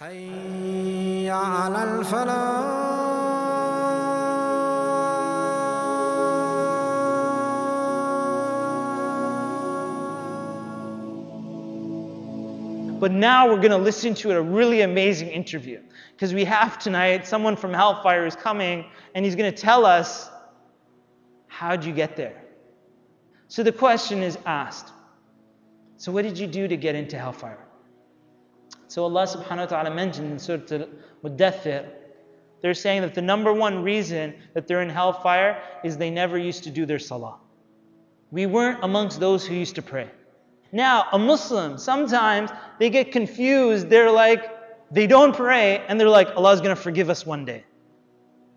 حي على الفلاح But now we're going to listen to a really amazing interview because we have tonight someone from Hellfire is coming and he's going to tell us how'd you get there? So the question is asked. So what did you do to get into Hellfire? So Allah subhanahu wa ta'ala mentioned in Surah Al-Muddathir, they're saying that the number one reason that they're in hellfire is they never used to do their salah. We weren't amongst those who used to pray. Now, a Muslim, sometimes they get confused. They're like, they don't pray, and they're like, Allah's going to forgive us one day.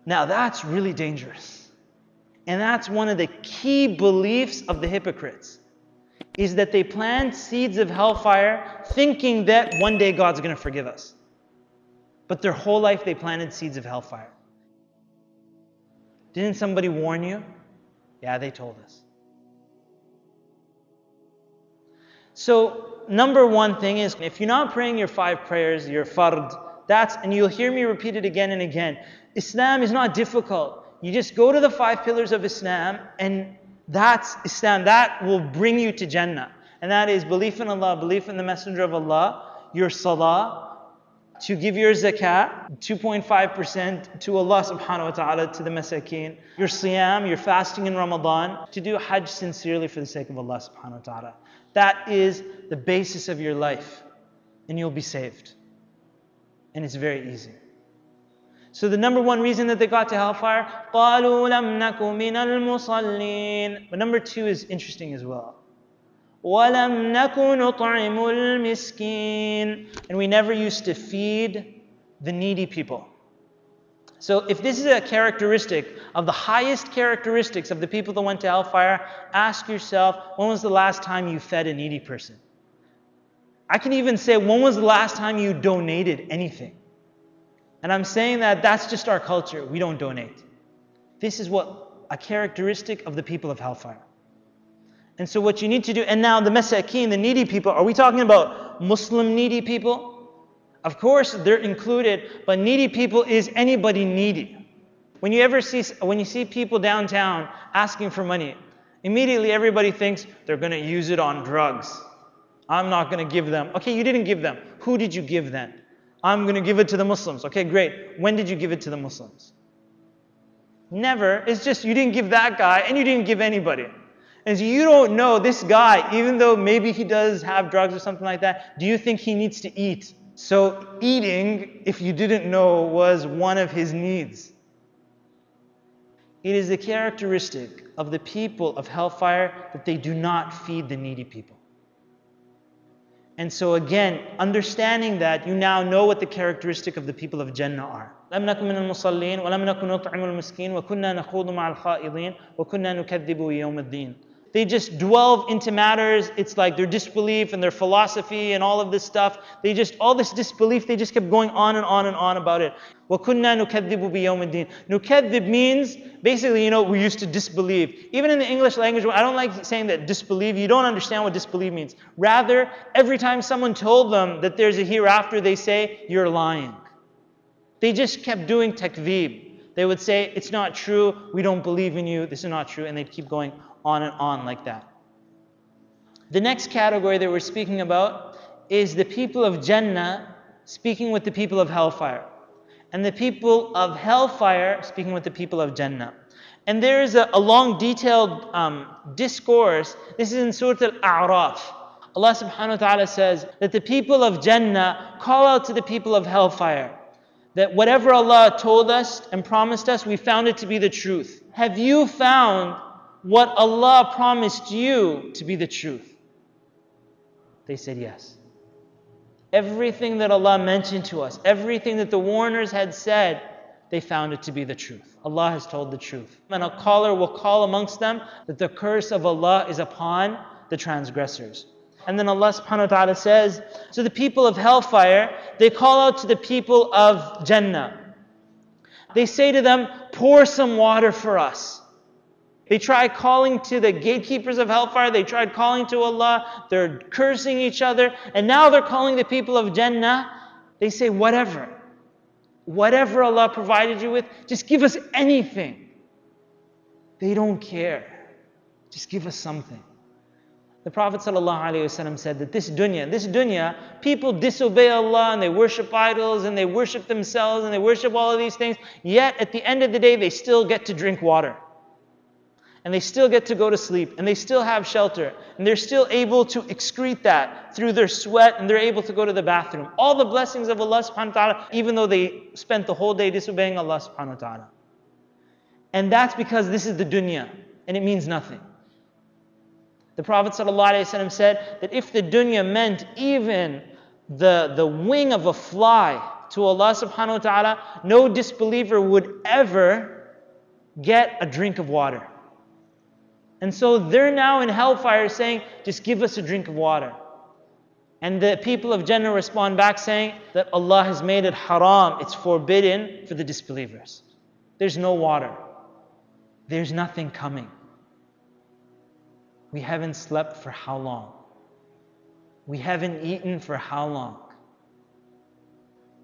Now, that's really dangerous. And that's one of the key beliefs of the hypocrites is that they plant seeds of hellfire thinking that one day God's going to forgive us. But their whole life they planted seeds of hellfire. Didn't somebody warn you? Yeah, they told us. So, number one thing is if you're not praying your five prayers, your fard, that's, and you'll hear me repeat it again and again. Islam is not difficult. You just go to the five pillars of Islam, and that's Islam. That will bring you to Jannah. And that is belief in Allah, belief in the Messenger of Allah, your salah, to give your zakat, 2.5% to Allah subhanahu wa ta'ala, to the masakeen, your siyam, your fasting in Ramadan, to do hajj sincerely for the sake of Allah subhanahu wa ta'ala. That is the basis of your life, and you'll be saved. And it's very easy. So the number one reason that they got to hellfire, قَالُوا لَمْ نَكُ مِنَ الْمُصَلِّينَ But number two is interesting as well. وَلَمْ نَكُ نُطْعِمُ الْمِسْكِينَ And we never used to feed the needy people. So if this is a characteristic of the highest characteristics of the people that went to hellfire, ask yourself, when was the last time you fed a needy person? I can even say, when was the last time you donated anything? And I'm saying that that's just our culture. We don't donate. This is what a characteristic of the people of hellfire. And so what you need to do, and now the masakeen, the needy people, are we talking about Muslim needy people? Of course, they're included, but needy people is anybody needy. When you ever see, when you see people downtown asking for money, immediately everybody thinks they're going to use it on drugs. I'm not going to give them. Okay, you didn't give them. Who did you give then? I'm going to give it to the Muslims. Okay, great. When did you give it to the Muslims? Never. It's just you didn't give that guy and you didn't give anybody. And so you don't know this guy, even though maybe he does have drugs or something like that, do you think he needs to eat? So eating, if you didn't know, was one of his needs. It is a characteristic of the people of hellfire that they do not feed the needy people. And so again, understanding that, you now know what the characteristic of the people of Jannah are. لم نكن من المصلين ولم نكن نطعم المسكين وكنا نخوض مع الخائضين وكنا نكذب يوم الدين they just dwell into matters. It's like their disbelief and their philosophy and all of this stuff. They just, all this disbelief, they just kept going on and on and on about it. وَكُنَّا نُكَذِّبُ بِيَوْمِ الدِّينِ نُكَذِّب means, basically, you know, we used to disbelieve. Even in the English language, I don't like saying that disbelieve. You don't understand what disbelieve means. Rather, every time someone told them that there's a hereafter, they say, you're lying. They just kept doing takdhib. They would say, It's not true, we don't believe in you, this is not true, and they'd keep going on and on like that. The next category that we're speaking about is the people of Jannah speaking with the people of hellfire, and the people of hellfire speaking with the people of Jannah. And there is a, a long, detailed um, discourse. This is in Surah Al-A'raf. Allah subhanahu wa ta'ala says that the people of Jannah call out to the people of hellfire that whatever Allah told us and promised us, we found it to be the truth. Have you found what Allah promised you to be the truth? They said yes. Everything that Allah mentioned to us, everything that the warners had said, they found it to be the truth. Allah has told the truth. And a caller will call amongst them that the curse of Allah is upon the transgressors. And then Allah subhanahu wa ta'ala says, So the people of hellfire, they call out to the people of Jannah. They say to them, Pour some water for us. They tried calling to the gatekeepers of hellfire. They tried calling to Allah. They're cursing each other. And now they're calling the people of Jannah. They say, whatever. Whatever Allah provided you with, just give us anything. They don't care. Just give us something. The Prophet ﷺ said that this dunya, this dunya, people disobey Allah and they worship idols and they worship themselves and they worship all of these things, yet at the end of the day, they still get to drink water. And they still get to go to sleep and they still have shelter and they're still able to excrete that through their sweat and they're able to go to the bathroom. All the blessings of Allah subhanahu wa ta'ala, even though they spent the whole day disobeying Allah subhanahu wa ta'ala. And that's because this is the dunya and it means nothing. The Prophet ﷺ said that if the dunya meant even the, the wing of a fly to Allah subhanahu wa ta'ala, no disbeliever would ever get a drink of water. And so they're now in hellfire saying, just give us a drink of water. And the people of Jannah respond back saying that Allah has made it haram, it's forbidden for the disbelievers. There's no water, there's nothing coming. We haven't slept for how long? We haven't eaten for how long?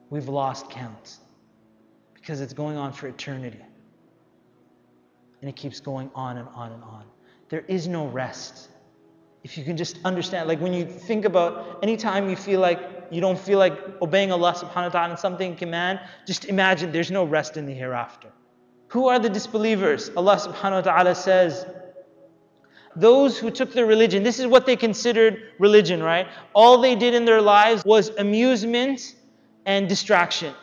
We've lost count because it's going on for eternity. And it keeps going on and on and on. There is no rest. If you can just understand, like when you think about anytime you feel like you don't feel like obeying Allah subhanahu wa ta'ala and something command, just imagine there's no rest in the hereafter. Who are the disbelievers? Allah subhanahu wa ta'ala says, those who took their religion, this is what they considered religion, right? All they did in their lives was amusement and distraction.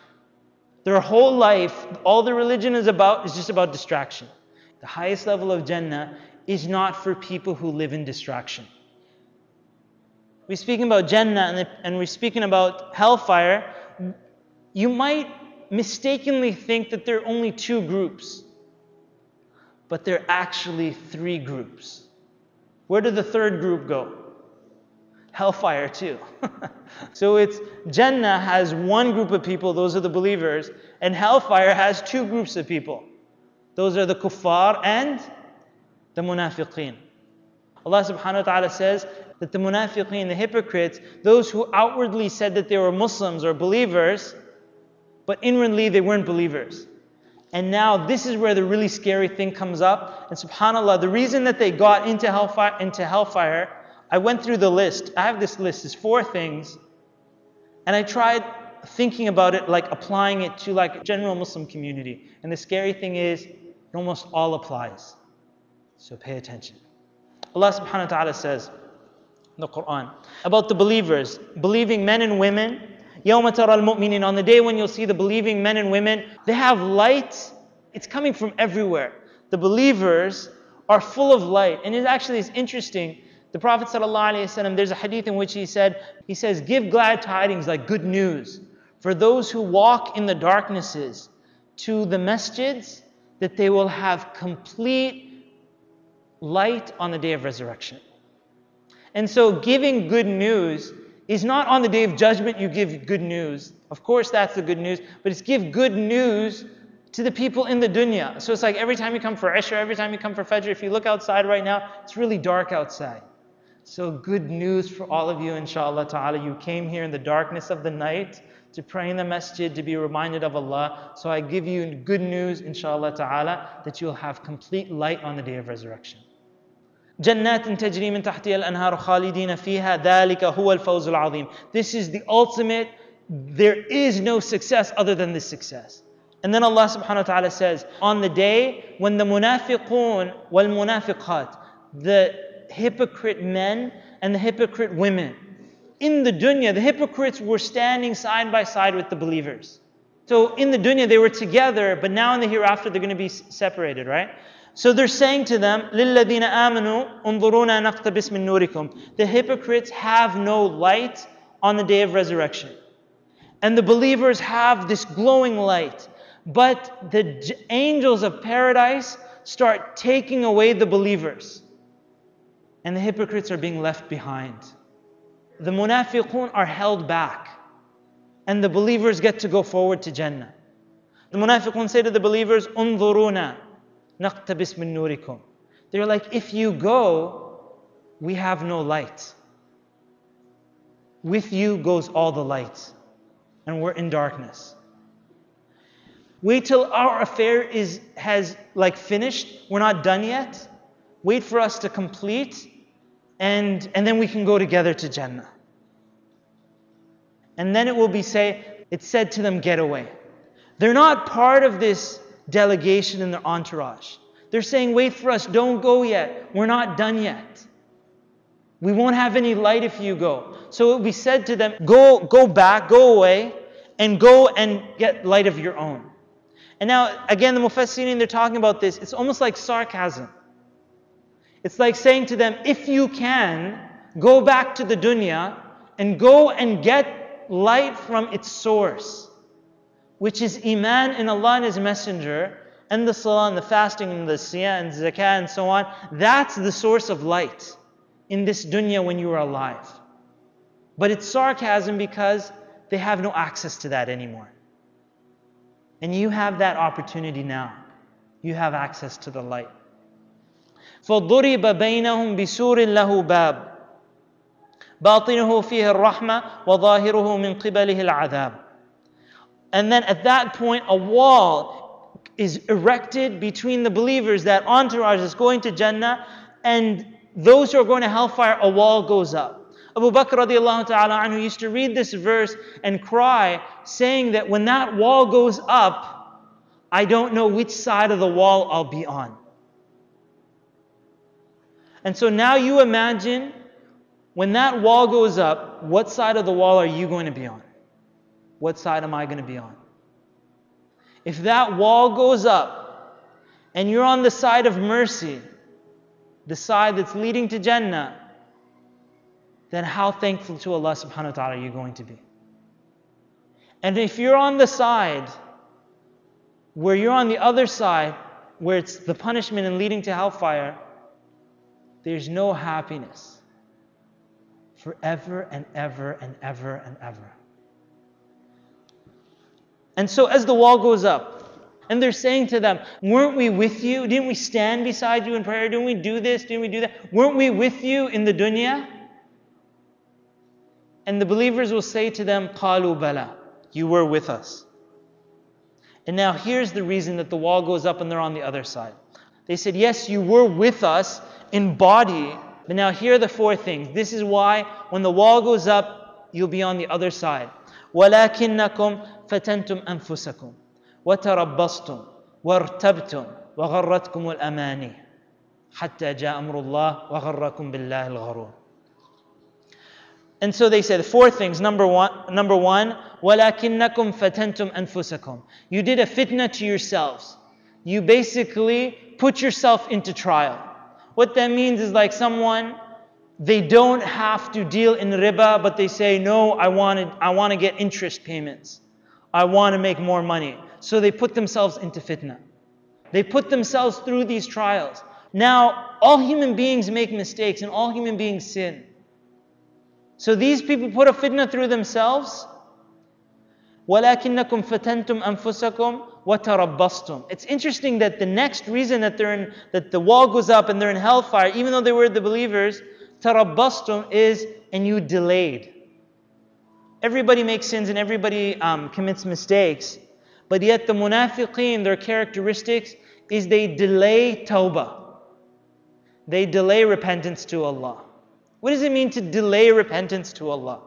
Their whole life, all the religion is about is just about distraction. The highest level of Jannah is not for people who live in destruction. We're speaking about Jannah and we're speaking about hellfire. You might mistakenly think that there are only two groups, but there are actually three groups. Where did the third group go? Hellfire, too. so it's Jannah has one group of people, those are the believers, and hellfire has two groups of people. Those are the kuffar and the munafiqeen. Allah subhanahu wa ta'ala says that the munafiqeen, the hypocrites, those who outwardly said that they were Muslims or believers, but inwardly they weren't believers. And now this is where the really scary thing comes up. And subhanAllah, the reason that they got into hellfire, into hellfire, I went through the list. I have this list, it's four things. And I tried thinking about it, like applying it to like general Muslim community. And the scary thing is, it almost all applies. So pay attention. Allah subhanahu wa ta'ala says in the Quran about the believers, believing men and women يَوْمَ تَرَى الْمُؤْمِنِينَ On the day when you'll see the believing men and women, they have light. It's coming from everywhere. The believers are full of light. And it actually is interesting. The Prophet ﷺ, there's a hadith in which he said, he says, give glad tidings like good news for those who walk in the darknesses to the masjids that they will have complete light on the day of resurrection. And so giving good news is not on the day of judgment you give good news. Of course, that's the good news, but it's give good news to the people in the dunya. So it's like every time you come for Isha, every time you come for Fajr, if you look outside right now, it's really dark outside. So good news for all of you, inshallah ta'ala. You came here in the darkness of the night to pray in the masjid, to be reminded of Allah. So I give you good news, inshallah ta'ala, that you'll have complete light on the day of resurrection. جنات تجري من تحتها الأنهار خالدين فيها ذلك هو الفوز العظيم This is the ultimate there is no success other than this success and then Allah subhanahu wa ta'ala says on the day when the munafiqun wal munafiqat the hypocrite men and the hypocrite women in the dunya the hypocrites were standing side by side with the believers so in the dunya they were together but now in the hereafter they're going to be separated right so they're saying to them, لِلَّذِينَ آمَنُوا انظُرُونَا نَقْتَبِسْ مِن نُورِكُمْ The hypocrites have no light on the day of resurrection. And the believers have this glowing light. But the angels of paradise start taking away the believers. And the hypocrites are being left behind. The munafiqun are held back. And the believers get to go forward to Jannah. The munafiqun say to the believers, انظُرُونَا نقتبس من نوركم. They're like, if you go, we have no light. With you goes all the light. and we're in darkness. Wait till our affair is has like finished. We're not done yet. Wait for us to complete and and then we can go together to Jannah. And then it will be say it said to them get away. They're not part of this delegation and their entourage. They're saying wait for us, don't go yet. We're not done yet. We won't have any light if you go. So it will be said to them, go go back, go away and go and get light of your own. And now, again, the Mufassirin, they're talking about this. It's almost like sarcasm. It's like saying to them, if you can, go back to the dunya and go and get light from its source, which is Iman in Allah and His Messenger, and the Salah and the fasting and the Siyah and Zakah and so on. That's the source of light in this dunya when you are alive. But it's sarcasm because they have no access to that anymore. And you have that opportunity now. You have access to the light. فضرب بينهم بسور له باب باطنه فيه الرحمة وظاهره من قبله العذاب and then at that point a wall is erected between the believers that entourage is going to Jannah and those who are going to hellfire a wall goes up. Abu Bakr radiallahu ta'ala anhu used to read this verse and cry, saying that when that wall goes up, I don't know which side of the wall I'll be on. And so now you imagine when that wall goes up, what side of the wall are you going to be on? What side am I going to be on? If that wall goes up and you're on the side of mercy, the side that's leading to Jannah, then how thankful to Allah subhanahu wa ta'ala are you going to be? And if you're on the side where you're on the other side, where it's the punishment and leading to hellfire, there's no happiness forever and ever and ever and ever. And so as the wall goes up, and they're saying to them, Weren't we with you? Didn't we stand beside you in prayer? Didn't we do this? Didn't we do that? Weren't we with you in the dunya? And the believers will say to them, Qalu you were with us. And now here's the reason that the wall goes up and they're on the other side. They said, Yes, you were with us in body, but now here are the four things. This is why when the wall goes up, you'll be on the other side. وَلَكِنَّكُمْ فَتَنْتُمْ أَنفُسَكُمْ وَتَرَبَّصْتُمْ وَارْتَبْتُمْ وَغَرَّتْكُمُ الْأَمَانِي حَتَّى جَاء أَمْرُ اللَّهِ وَغَرَّكُمْ بِاللَّهِ الْغَرُورِ and so they said four things. Number one, number one, وَلَكِنَّكُمْ فَتَنْتُمْ أَنفُسَكُمْ You did a fitna to yourselves. You basically put yourself into trial. What that means is like someone, they don't have to deal in riba, but they say, no, I want to, I want to get interest payments. I want to make more money. So they put themselves into fitna. They put themselves through these trials. Now, all human beings make mistakes and all human beings sin. So these people put a fitna through themselves. وَلَكِنَّكُمْ فَتَنْتُمْ أَنفُسَكُمْ وَتَرَبَّصْتُمْ It's interesting that the next reason that they're in, that the wall goes up and they're in hellfire, even though they were the believers, Tarabbastum is, and you delayed. Everybody makes sins and everybody um, commits mistakes. But yet the munafiqeen, their characteristics is they delay tawbah. They delay repentance to Allah. What does it mean to delay repentance to Allah?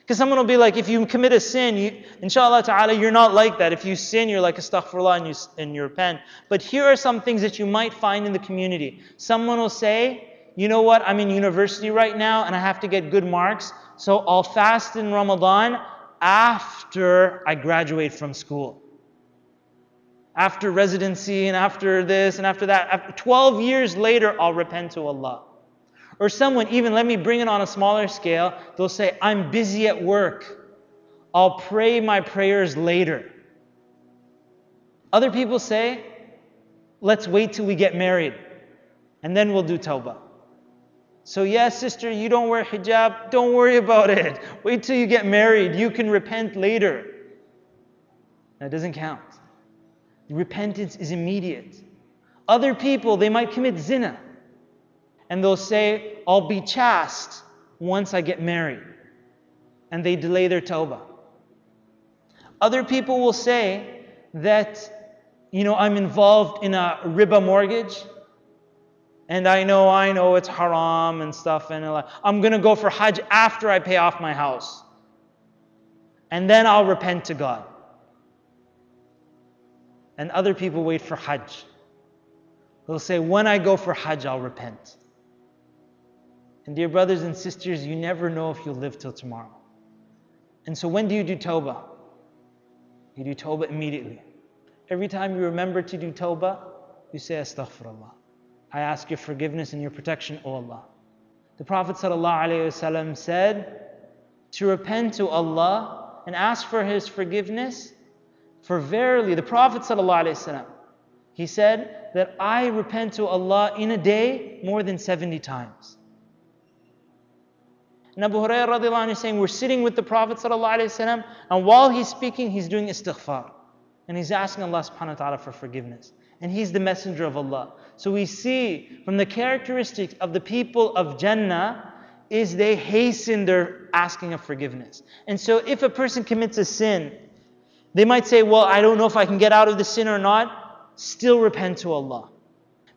Because someone will be like, if you commit a sin, you, inshallah ta'ala, you're not like that. If you sin, you're like astaghfirullah and you, and you repent. But here are some things that you might find in the community. Someone will say, you know what, I'm in university right now and I have to get good marks, so I'll fast in Ramadan after I graduate from school. After residency and after this and after that. After 12 years later, I'll repent to Allah. Or someone, even let me bring it on a smaller scale, they'll say, I'm busy at work. I'll pray my prayers later. Other people say, let's wait till we get married and then we'll do tawbah. So, yes, sister, you don't wear hijab, don't worry about it. Wait till you get married. You can repent later. That doesn't count. Repentance is immediate. Other people, they might commit zina and they'll say, I'll be chaste once I get married. And they delay their tawbah. Other people will say that, you know, I'm involved in a riba mortgage. And I know, I know it's haram and stuff. And I'm going to go for Hajj after I pay off my house. And then I'll repent to God. And other people wait for Hajj. They'll say, when I go for Hajj, I'll repent. And dear brothers and sisters, you never know if you'll live till tomorrow. And so when do you do tawbah? You do tawbah immediately. Every time you remember to do tawbah, you say astaghfirullah. I ask your forgiveness and your protection, O Allah. The Prophet ﷺ said to repent to Allah and ask for His forgiveness. For verily, the Prophet ﷺ, he said that I repent to Allah in a day more than 70 times. And Abu Hurairah is saying, We're sitting with the Prophet ﷺ, and while he's speaking, he's doing istighfar. And he's asking Allah subhanahu wa ta'ala for forgiveness. And he's the messenger of Allah. So we see from the characteristics of the people of Jannah is they hasten their asking of forgiveness. And so if a person commits a sin, they might say, Well, I don't know if I can get out of the sin or not. Still repent to Allah.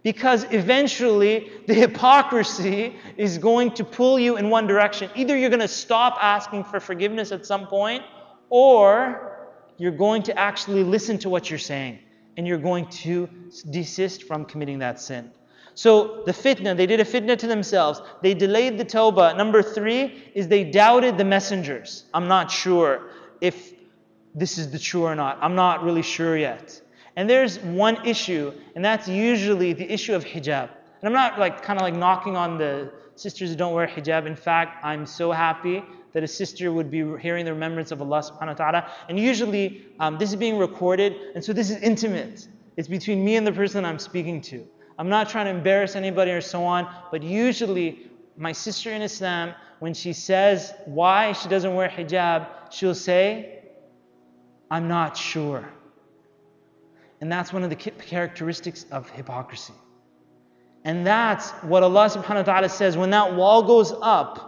Because eventually the hypocrisy is going to pull you in one direction. Either you're going to stop asking for forgiveness at some point, or you're going to actually listen to what you're saying and you're going to desist from committing that sin. So the fitna, they did a fitna to themselves. They delayed the tawbah. Number three is they doubted the messengers. I'm not sure if this is the true or not. I'm not really sure yet. And there's one issue, and that's usually the issue of hijab. And I'm not like kind of like knocking on the sisters who don't wear hijab. In fact, I'm so happy that a sister would be hearing the remembrance of Allah subhanahu wa ta'ala. And usually um, this is being recorded, and so this is intimate. It's between me and the person I'm speaking to. I'm not trying to embarrass anybody or so on, but usually my sister in Islam, when she says why she doesn't wear hijab, she'll say, I'm not sure. And that's one of the characteristics of hypocrisy. And that's what Allah subhanahu wa ta'ala says when that wall goes up.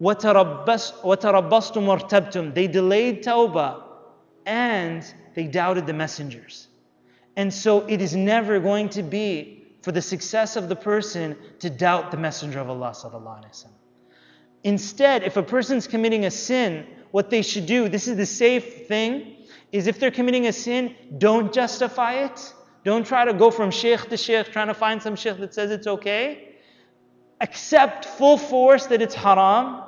وَتَرَبَّصْتُمْ وَارْتَبْتُمْ They delayed tawbah and they doubted the messengers. And so it is never going to be for the success of the person to doubt the messenger of Allah sallallahu alaihi wasallam. Instead, if a person's committing a sin, what they should do, this is the safe thing, is if they're committing a sin, don't justify it. don't try to go from sheikh to sheikh trying to find some sheikh that says it's okay. Accept full force that it's haram.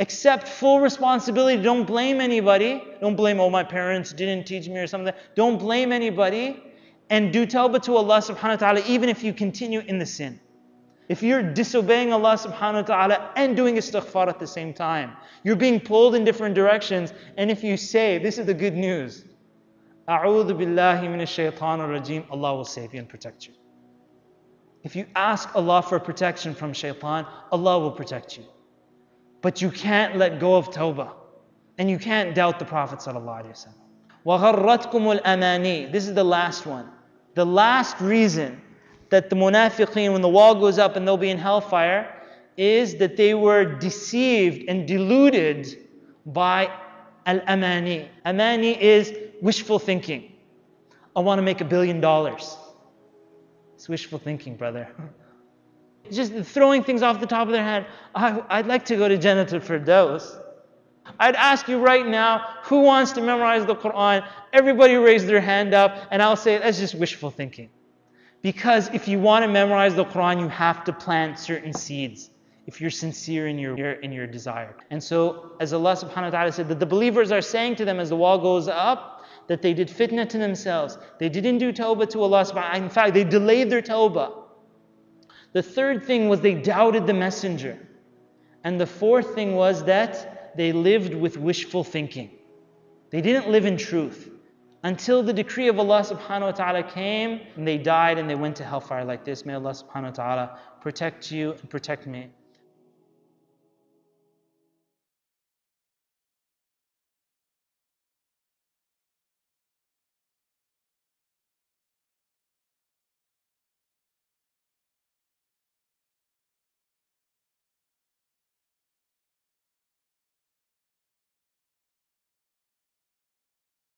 Accept full responsibility. Don't blame anybody. Don't blame, oh, my parents didn't teach me or something. Don't blame anybody. And do tawbah to Allah subhanahu wa ta'ala even if you continue in the sin. If you're disobeying Allah subhanahu wa ta'ala and doing istighfar at the same time, you're being pulled in different directions. And if you say, this is the good news, A'udhu billahi min shaitan rajim, Allah will save you and protect you. If you ask Allah for protection from shaitan, Allah will protect you. But you can't let go of tawbah. And you can't doubt the Prophet wasallam. This is the last one. The last reason that the munafiqeen, when the wall goes up and they'll be in hellfire, is that they were deceived and deluded by al-amani. Amani is wishful thinking. I want to make a billion dollars. It's wishful thinking, brother. Just throwing things off the top of their head. I, would like to go to Jannatul Firdaus. I'd ask you right now, who wants to memorize the Quran? Everybody raise their hand up, and I'll say, that's just wishful thinking. Because if you want to memorize the Quran, you have to plant certain seeds if you're sincere in your, in your desire. And so, as Allah subhanahu wa ta'ala said, that the believers are saying to them as the wall goes up, that they did fitna to themselves. They didn't do tawbah to Allah subhanahu wa ta'ala. In fact, they delayed their tawbah. The third thing was they doubted the messenger. And the fourth thing was that they lived with wishful thinking. They didn't live in truth until the decree of Allah subhanahu wa ta'ala came and they died and they went to hellfire like this. May Allah subhanahu wa ta'ala protect you and protect me.